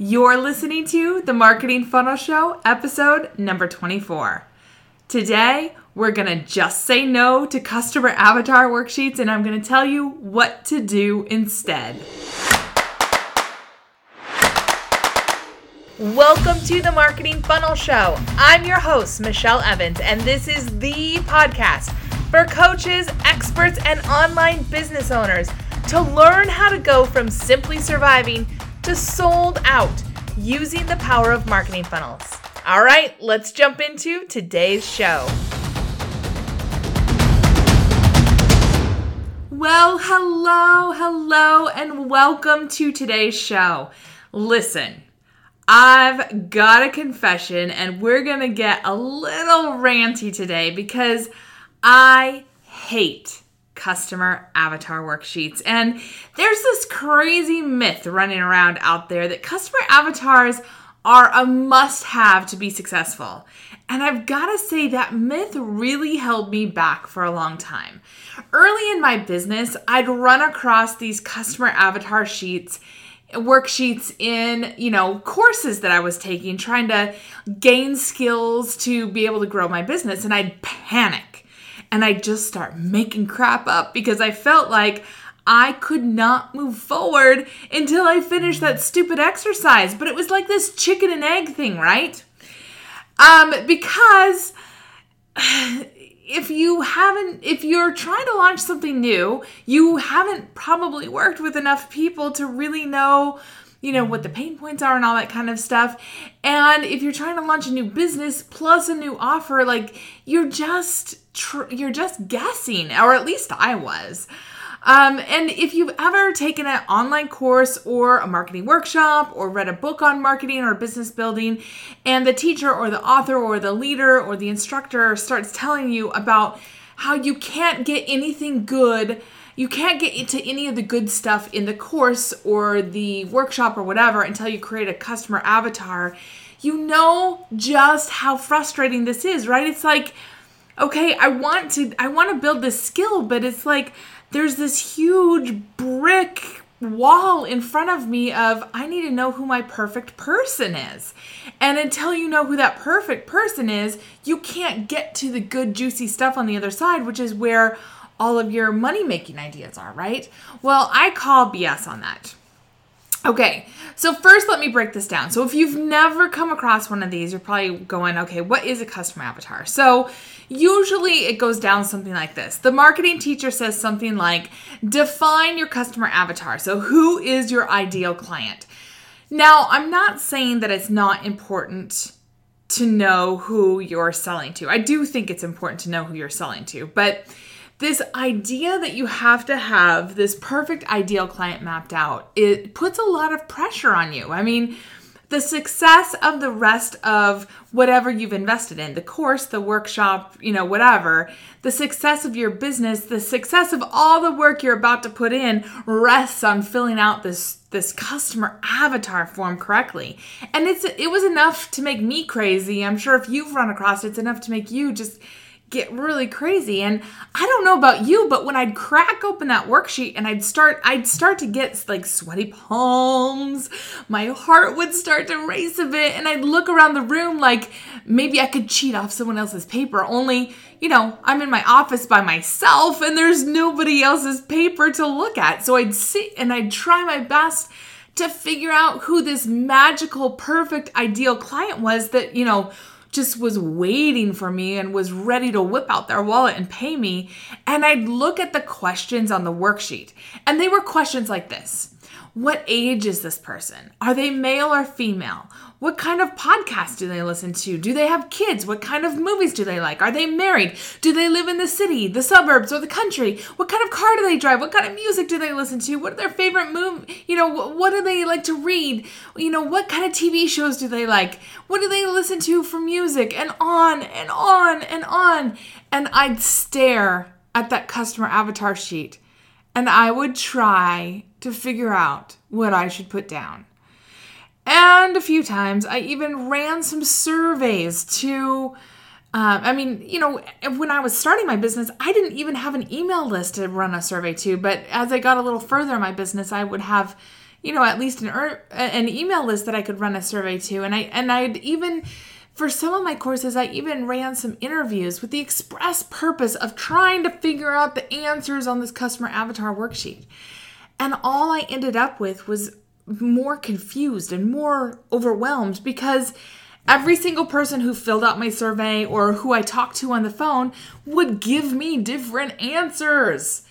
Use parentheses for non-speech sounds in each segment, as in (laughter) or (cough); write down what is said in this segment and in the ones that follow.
You're listening to the Marketing Funnel Show, episode number 24. Today, we're going to just say no to customer avatar worksheets, and I'm going to tell you what to do instead. Welcome to the Marketing Funnel Show. I'm your host, Michelle Evans, and this is the podcast for coaches, experts, and online business owners to learn how to go from simply surviving to sold out using the power of marketing funnels. All right, let's jump into today's show. Well, hello, hello, and welcome to today's show. Listen, I've got a confession, and we're gonna get a little ranty today because I hate customer avatar worksheets. And there's this crazy myth running around out there that customer avatars are a must have to be successful. And I've got to say, that myth really held me back for a long time. Early in my business, I'd run across these customer avatar sheets worksheets in you know courses that i was taking trying to gain skills to be able to grow my business and i'd panic and I just start making crap up because I felt like I could not move forward until I finished that stupid exercise. But it was like this chicken and egg thing, right? Um, because (sighs) if you haven't, if you're trying to launch something new, you haven't probably worked with enough people to really know you know, what the pain points are and all that kind of stuff. And if you're trying to launch a new business plus a new offer, like you're just tr- you're just guessing, or at least I was. Um, and if you've ever taken an online course or a marketing workshop or read a book on marketing or business building, and the teacher or the author or the leader or the instructor starts telling you about how you can't get anything good you can't get into any of the good stuff in the course or the workshop or whatever until you create a customer avatar. You know just how frustrating this is, right? It's like, okay, I want to I want to build this skill, but it's like there's this huge brick wall in front of me of I need to know who my perfect person is. And until you know who that perfect person is, you can't get to the good juicy stuff on the other side, which is where all of your money making ideas are, right? Well, I call BS on that. Okay, so first let me break this down. So if you've never come across one of these, you're probably going, okay, what is a customer avatar? So usually it goes down something like this. The marketing teacher says something like, define your customer avatar. So who is your ideal client? Now, I'm not saying that it's not important to know who you're selling to. I do think it's important to know who you're selling to, but this idea that you have to have this perfect ideal client mapped out it puts a lot of pressure on you. I mean the success of the rest of whatever you've invested in the course the workshop you know whatever the success of your business the success of all the work you're about to put in rests on filling out this this customer avatar form correctly. And it's it was enough to make me crazy. I'm sure if you've run across it, it's enough to make you just get really crazy. And i don't know about you but when i'd crack open that worksheet and i'd start i'd start to get like sweaty palms. My heart would start to race a bit. And i'd look around the room like maybe i could cheat off someone else's paper only you know i'm in my office by myself and there's nobody else's paper to look at. So i'd sit and i'd try my best to figure out who this magical perfect ideal client was that you know just was waiting for me and was ready to whip out their wallet and pay me. And I'd look at the questions on the worksheet, and they were questions like this What age is this person? Are they male or female? What kind of podcasts do they listen to? Do they have kids? What kind of movies do they like? Are they married? Do they live in the city, the suburbs, or the country? What kind of car do they drive? What kind of music do they listen to? What are their favorite movie? You know, what do they like to read? You know, what kind of TV shows do they like? What do they listen to for music? And on and on and on. And I'd stare at that customer avatar sheet and I would try to figure out what I should put down. And a few times I even ran some surveys to. Um, I mean, you know, when I was starting my business, I didn't even have an email list to run a survey to. But as I got a little further in my business, I would have, you know, at least an er, an email list that I could run a survey to, and I and I'd even for some of my courses, I even ran some interviews with the express purpose of trying to figure out the answers on this customer avatar worksheet. And all I ended up with was more confused and more overwhelmed because every single person who filled out my survey or who I talked to on the phone would give me different answers.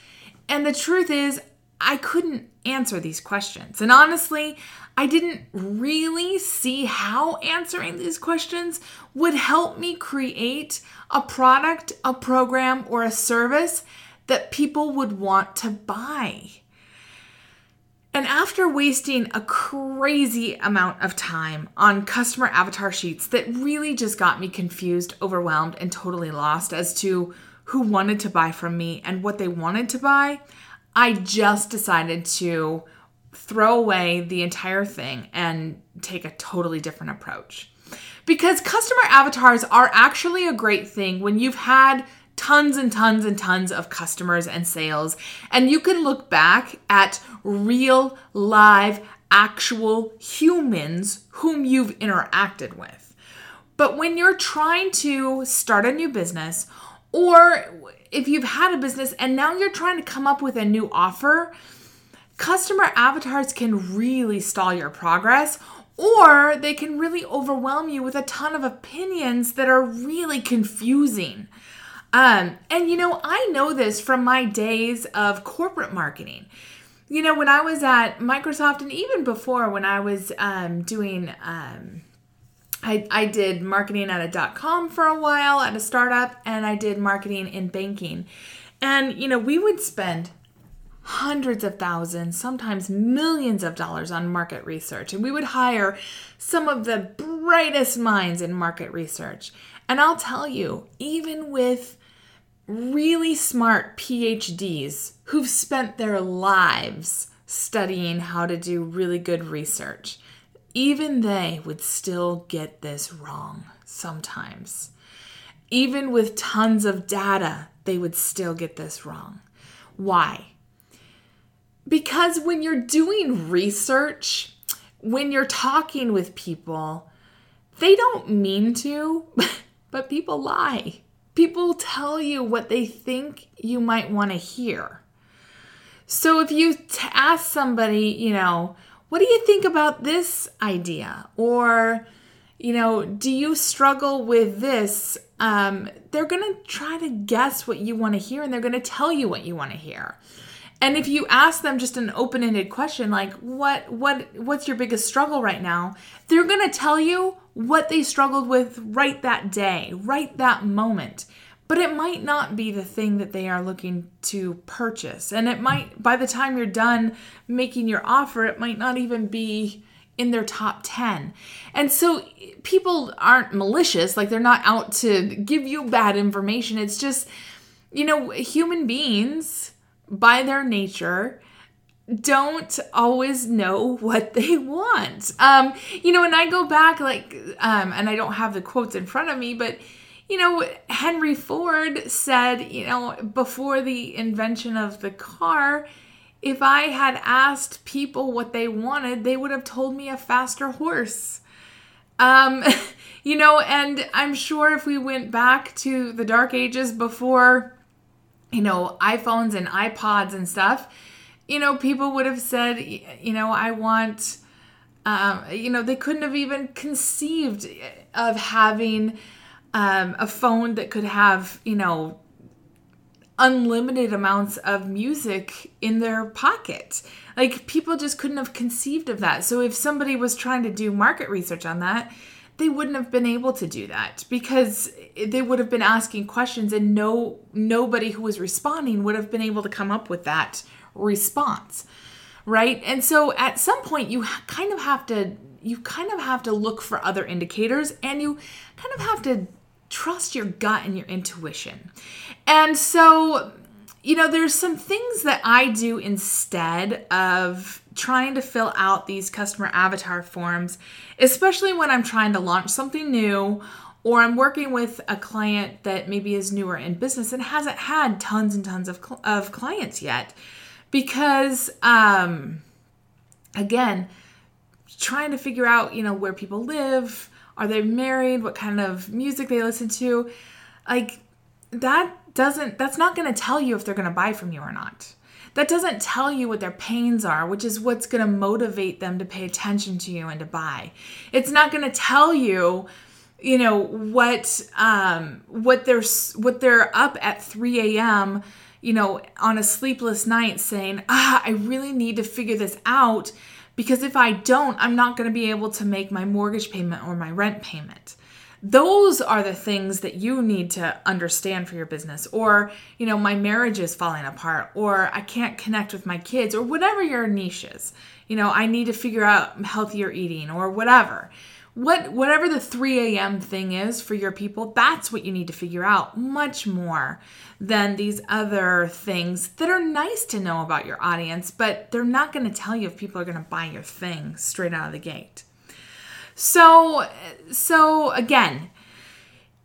And the truth is, I couldn't answer these questions. And honestly, I didn't really see how answering these questions would help me create a product, a program, or a service that people would want to buy. And after wasting a crazy amount of time on customer avatar sheets that really just got me confused, overwhelmed, and totally lost as to who wanted to buy from me and what they wanted to buy, I just decided to throw away the entire thing and take a totally different approach. Because customer avatars are actually a great thing when you've had tons and tons and tons of customers and sales, and you can look back at real, live, actual humans whom you've interacted with. But when you're trying to start a new business, or if you've had a business and now you're trying to come up with a new offer, customer avatars can really stall your progress or they can really overwhelm you with a ton of opinions that are really confusing. Um, and you know, I know this from my days of corporate marketing. You know, when I was at Microsoft, and even before when I was um, doing, um, I, I did marketing at a dot com for a while at a startup, and I did marketing in banking. And, you know, we would spend hundreds of thousands, sometimes millions of dollars on market research. And we would hire some of the brightest minds in market research. And I'll tell you, even with really smart PhDs who've spent their lives studying how to do really good research, even they would still get this wrong sometimes. Even with tons of data, they would still get this wrong. Why? Because when you're doing research, when you're talking with people, they don't mean to, (laughs) but people lie. People tell you what they think you might want to hear. So if you t- ask somebody, you know, what do you think about this idea? Or, you know, do you struggle with this? Um, they're going to try to guess what you want to hear and they're going to tell you what you want to hear. And if you ask them just an open-ended question like what what what's your biggest struggle right now? They're going to tell you what they struggled with right that day, right that moment. But it might not be the thing that they are looking to purchase. And it might by the time you're done making your offer, it might not even be in their top 10. And so people aren't malicious, like they're not out to give you bad information. It's just you know, human beings by their nature don't always know what they want. Um, you know, and I go back like um and I don't have the quotes in front of me, but you know, Henry Ford said, you know, before the invention of the car, if I had asked people what they wanted, they would have told me a faster horse. Um, (laughs) you know, and I'm sure if we went back to the dark ages before you know, iPhones and iPods and stuff, you know, people would have said, you know, I want, um, you know, they couldn't have even conceived of having um, a phone that could have, you know, unlimited amounts of music in their pocket. Like people just couldn't have conceived of that. So if somebody was trying to do market research on that, they wouldn't have been able to do that because they would have been asking questions and no nobody who was responding would have been able to come up with that response right and so at some point you kind of have to you kind of have to look for other indicators and you kind of have to trust your gut and your intuition and so you know there's some things that i do instead of trying to fill out these customer avatar forms, especially when I'm trying to launch something new or I'm working with a client that maybe is newer in business and hasn't had tons and tons of, of clients yet. Because, um, again, trying to figure out, you know, where people live, are they married, what kind of music they listen to, like that doesn't that's not going to tell you if they're going to buy from you or not. That doesn't tell you what their pains are, which is what's going to motivate them to pay attention to you and to buy. It's not going to tell you you know what um what they're what they're up at 3 a.m you know on a sleepless night saying ah i really need to figure this out because if i don't i'm not going to be able to make my mortgage payment or my rent payment. Those are the things that you need to understand for your business or you know my marriage is falling apart or i can't connect with my kids or whatever your niche is. You know i need to figure out healthier eating or whatever what whatever the 3 a.m thing is for your people that's what you need to figure out much more than these other things that are nice to know about your audience but they're not going to tell you if people are going to buy your thing straight out of the gate. So so again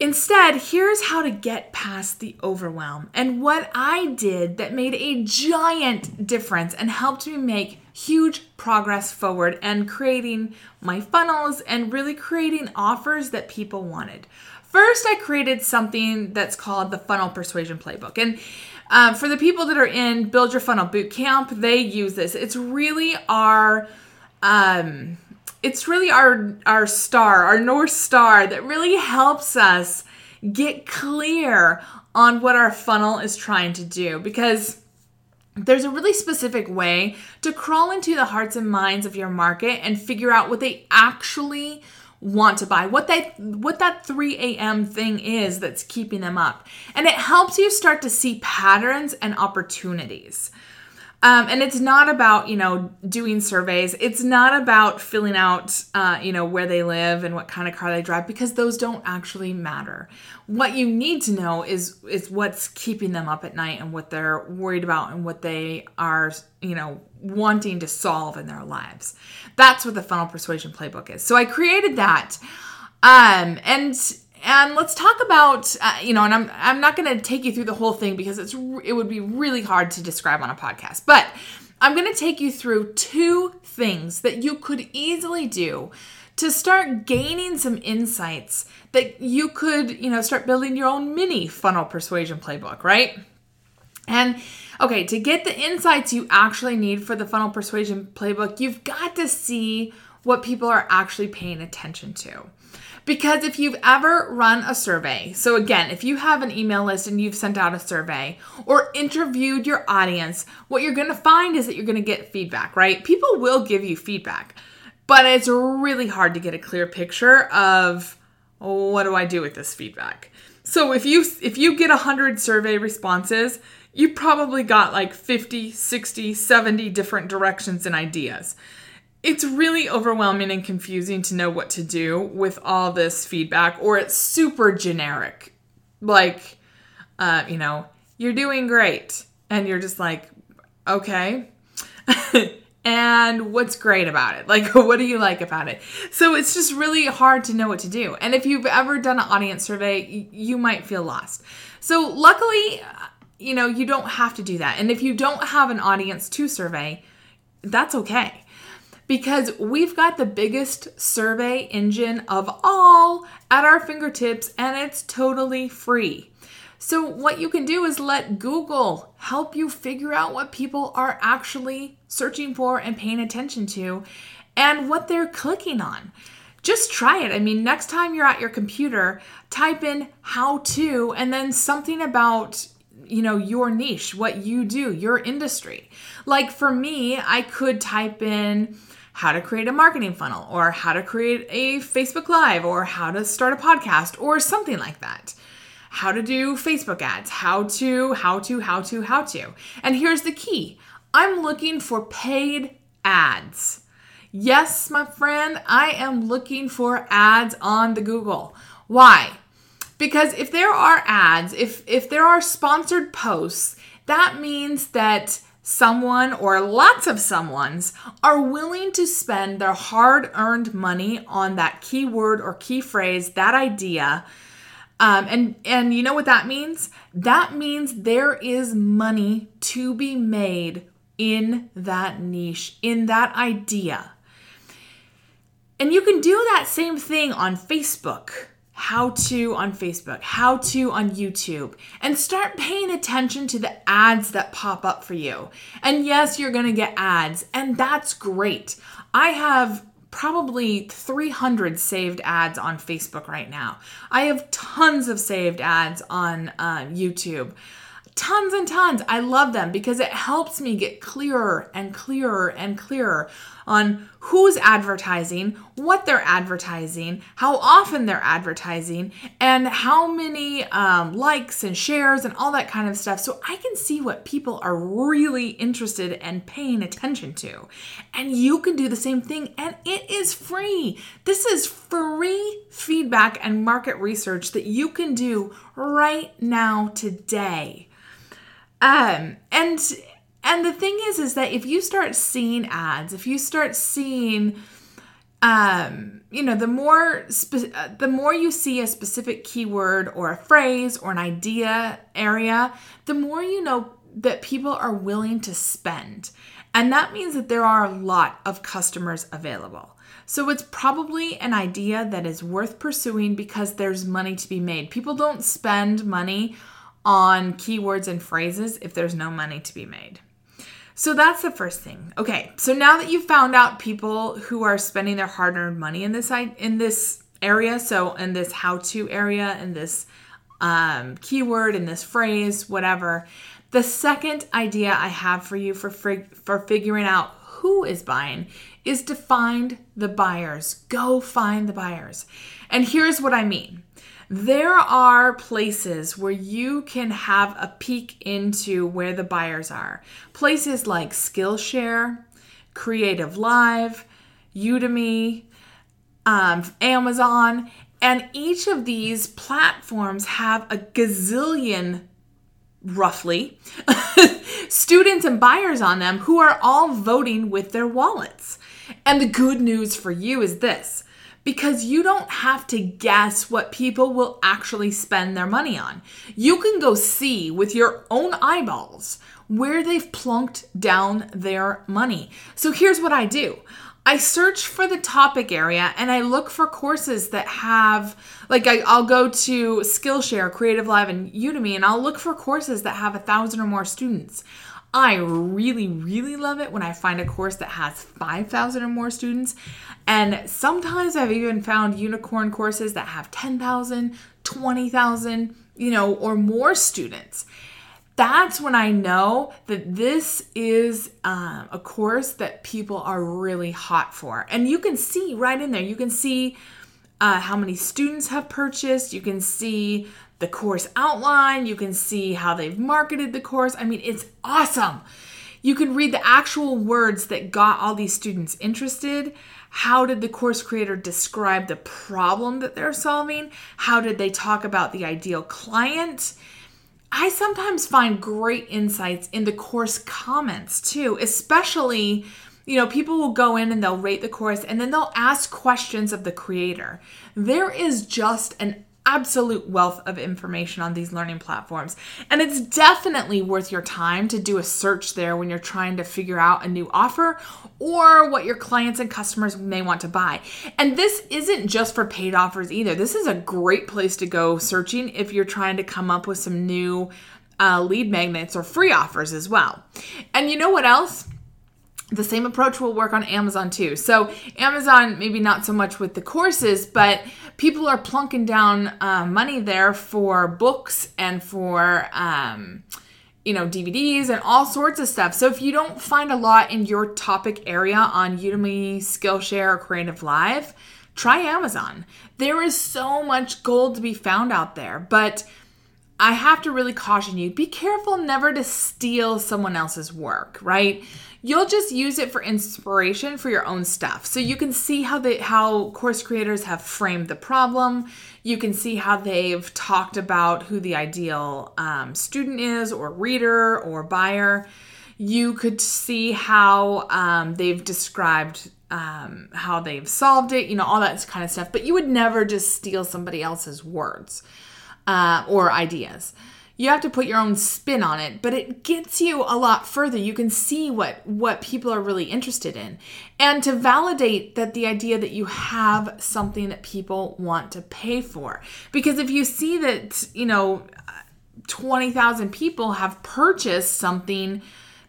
Instead, here's how to get past the overwhelm and what I did that made a giant difference and helped me make huge progress forward and creating my funnels and really creating offers that people wanted. First, I created something that's called the Funnel Persuasion Playbook. And uh, for the people that are in Build Your Funnel Bootcamp, they use this. It's really our um, it's really our our star, our north star that really helps us get clear on what our funnel is trying to do. Because there's a really specific way to crawl into the hearts and minds of your market and figure out what they actually want to buy what that what that 3 a.m thing is that's keeping them up. And it helps you start to see patterns and opportunities um, and it's not about, you know, doing surveys. It's not about filling out, uh, you know, where they live and what kind of car they drive because those don't actually matter. What you need to know is is what's keeping them up at night and what they're worried about and what they are, you know, wanting to solve in their lives. That's what the funnel persuasion playbook is. So I created that. Um, and and let's talk about uh, you know and i'm i'm not going to take you through the whole thing because it's it would be really hard to describe on a podcast but i'm going to take you through two things that you could easily do to start gaining some insights that you could you know start building your own mini funnel persuasion playbook right? And okay to get the insights you actually need for the funnel persuasion playbook you've got to see what people are actually paying attention to because if you've ever run a survey, so again, if you have an email list and you've sent out a survey or interviewed your audience, what you're gonna find is that you're gonna get feedback, right? People will give you feedback, but it's really hard to get a clear picture of what do I do with this feedback. So if you if you get 100 survey responses, you probably got like 50, 60, 70 different directions and ideas it's really overwhelming and confusing to know what to do with all this feedback, or it's super generic. Like, uh, you know, you're doing great. And you're just like, okay. (laughs) and what's great about it? Like, (laughs) what do you like about it? So it's just really hard to know what to do. And if you've ever done an audience survey, you might feel lost. So, luckily, you know, you don't have to do that. And if you don't have an audience to survey, that's okay because we've got the biggest survey engine of all at our fingertips and it's totally free. So, what you can do is let Google help you figure out what people are actually searching for and paying attention to and what they're clicking on. Just try it. I mean, next time you're at your computer, type in how to and then something about you know your niche what you do your industry like for me i could type in how to create a marketing funnel or how to create a Facebook Live or how to start a podcast or something like that. How to do Facebook ads, how to, how to, how to, how to. And here's the key I'm looking for paid ads. Yes, my friend, I am looking for ads on the Google. Why? Because if there are ads, if if there are sponsored posts, that means that someone or lots of someone's are willing to spend their hard earned money on that keyword or key phrase, that idea. Um, and and you know what that means? That means there is money to be made in that niche, in that idea. And you can do that same thing on Facebook how to on Facebook, how to on YouTube, and start paying attention to the ads that pop up for you. And yes, you're gonna get ads, and that's great. I have probably 300 saved ads on Facebook right now. I have tons of saved ads on uh, YouTube tons and tons. I love them because it helps me get clearer and clearer and clearer on who's advertising, what they're advertising, how often they're advertising, and how many um, likes and shares and all that kind of stuff. So I can see what people are really interested and paying attention to. And you can do the same thing, and it is free. This is free feedback and market research that you can do right now today. Um, and and the thing is, is that if you start seeing ads, if you start seeing, um, you know, the more spe- uh, the more you see a specific keyword or a phrase or an idea area, the more you know that people are willing to spend. And that means that there are a lot of customers available. So it's probably an idea that is worth pursuing because there's money to be made. People don't spend money on keywords and phrases if there's no money to be made. So that's the first thing. Okay, so now that you've found out people who are spending their hard-earned money in this in this area, so in this how-to area, in this um, keyword, in this phrase, whatever. The second idea I have for you for for figuring out who is buying is to find the buyers. Go find the buyers. And here's what I mean. There are places where you can have a peek into where the buyers are. Places like Skillshare, Creative Live, Udemy, um, Amazon, and each of these platforms have a gazillion, roughly, (laughs) students and buyers on them who are all voting with their wallets. And the good news for you is this because you don't have to guess what people will actually spend their money on. You can go see with your own eyeballs where they've plunked down their money. So here's what I do. I search for the topic area and I look for courses that have, like, I, will go to Skillshare, Creative Live, and Udemy, and I'll look for courses that have a thousand or more students. I really, really love it when I find a course that has 5,000 or more students. And sometimes I've even found unicorn courses that have 10,000, 20,000, you know, or more students. That's when I know that this is um, a course that people are really hot for. And you can see right in there, you can see uh, how many students have purchased, you can see the course outline, you can see how they've marketed the course. I mean, it's awesome. You can read the actual words that got all these students interested. How did the course creator describe the problem that they're solving? How did they talk about the ideal client? I sometimes find great insights in the course comments too, especially you know, people will go in and they'll rate the course and then they'll ask questions of the creator. There is just an absolute wealth of information on these learning platforms. And it's definitely worth your time to do a search there when you're trying to figure out a new offer or what your clients and customers may want to buy. And this isn't just for paid offers either. This is a great place to go searching if you're trying to come up with some new uh, lead magnets or free offers as well. And you know what else? The same approach will work on Amazon too. So, Amazon, maybe not so much with the courses, but people are plunking down uh, money there for books and for, um, you know, DVDs and all sorts of stuff. So, if you don't find a lot in your topic area on Udemy, Skillshare, or Creative Live, try Amazon. There is so much gold to be found out there, but I have to really caution you be careful never to steal someone else's work, right? You'll just use it for inspiration for your own stuff. So you can see how they how course creators have framed the problem. You can see how they've talked about who the ideal um, student is, or reader, or buyer. You could see how um, they've described um, how they've solved it, you know, all that kind of stuff. But you would never just steal somebody else's words uh, or ideas. You have to put your own spin on it but it gets you a lot further. You can see what what people are really interested in. And to validate that the idea that you have something that people want to pay for. Because if you see that you know 20,000 people have purchased something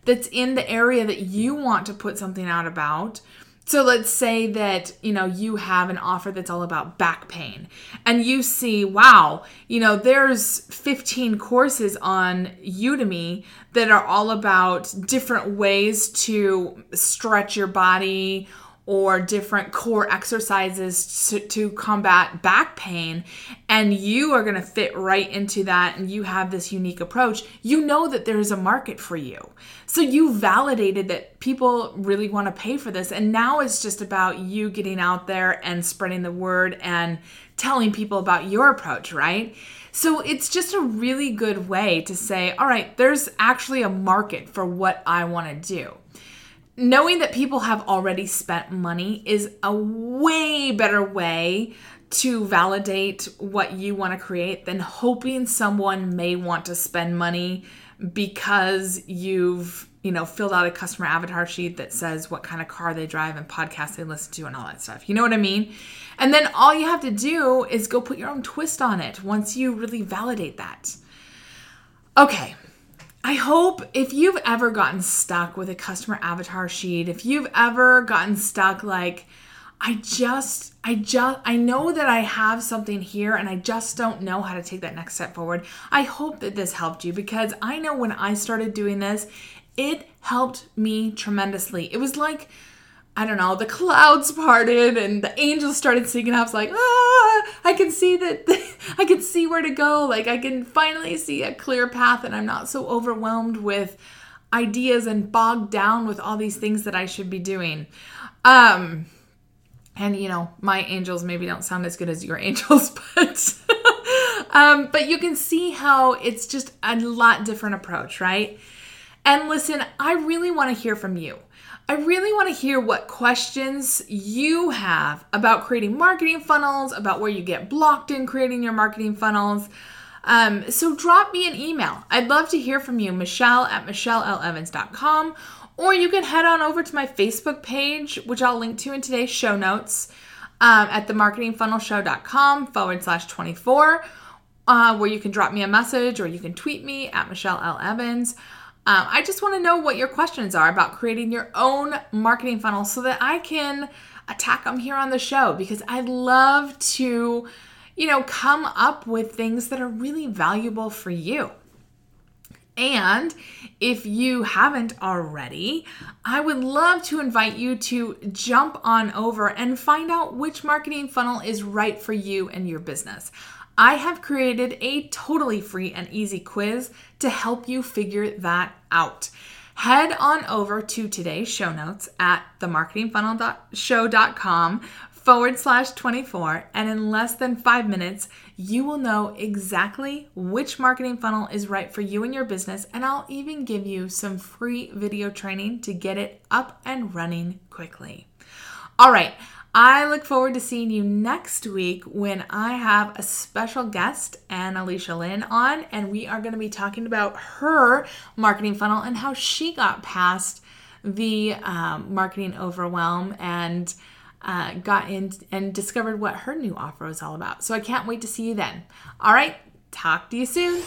that's in the area that you want to put something out about so let's say that, you know, you have an offer that's all about back pain and you see, wow, you know, there's 15 courses on Udemy that are all about different ways to stretch your body or different core exercises to, to, combat back pain and you are going to fit right into that and you have this unique approach you know that there's a market for you. So you validated that people really want to pay for this and now it's just about you getting out there and spreading the word and telling people about your approach right? So it's just a really good way to say all right there's actually a market for what i want to do knowing that people have already spent money is a way better way to validate what you want to create than hoping someone may want to spend money because you've you know filled out a customer avatar sheet that says what kind of car they drive and podcasts they listen to and all that stuff. You know what i mean? And then all you have to do is go put your own twist on it once you really validate that. Okay I hope if you've ever gotten stuck with a customer avatar sheet, if you've ever gotten stuck like, I just, I just, I know that I have something here and I just don't know how to take that next step forward. I hope that this helped you because I know when I started doing this, it helped me tremendously. It was like, I don't know, the clouds parted and the angels started singing. I was like, ah, I can see that, (laughs) I can see where to go. Like, I can finally see a clear path, and I'm not so overwhelmed with ideas and bogged down with all these things that I should be doing. Um, and you know, my angels maybe don't sound as good as your (laughs) angels, but um, but you can see how it's just a lot different approach, right? And listen, I really want to hear from you. I really want to hear what questions you have about creating marketing funnels, about where you get blocked in creating your marketing funnels. Um, so drop me an email. I'd love to hear from you, Michelle at michellelevans.com, or you can head on over to my Facebook page, which I'll link to in today's show notes um, at themarketingfunnelshow.com forward slash 24, uh, where you can drop me a message or you can tweet me at Michelle L. Evans. Um, I just want to know what your questions are about creating your own marketing funnel so that I can attack them here on the show because I love to, you know, come up with things that are really valuable for you. And if you haven't already, I would love to invite you to jump on over and find out which marketing funnel is right for you and your business. I have created a totally free and easy quiz to help you figure that out. Head on over to today's show notes at themarketingfunnelshow.com forward slash 24, and in less than five minutes, you will know exactly which marketing funnel is right for you and your business. And I'll even give you some free video training to get it up and running quickly. All right. I look forward to seeing you next week when I have a special guest, Anne Alicia Lynn, on, and we are going to be talking about her marketing funnel and how she got past the um, marketing overwhelm and uh, got in and discovered what her new offer was all about. So I can't wait to see you then. All right, talk to you soon.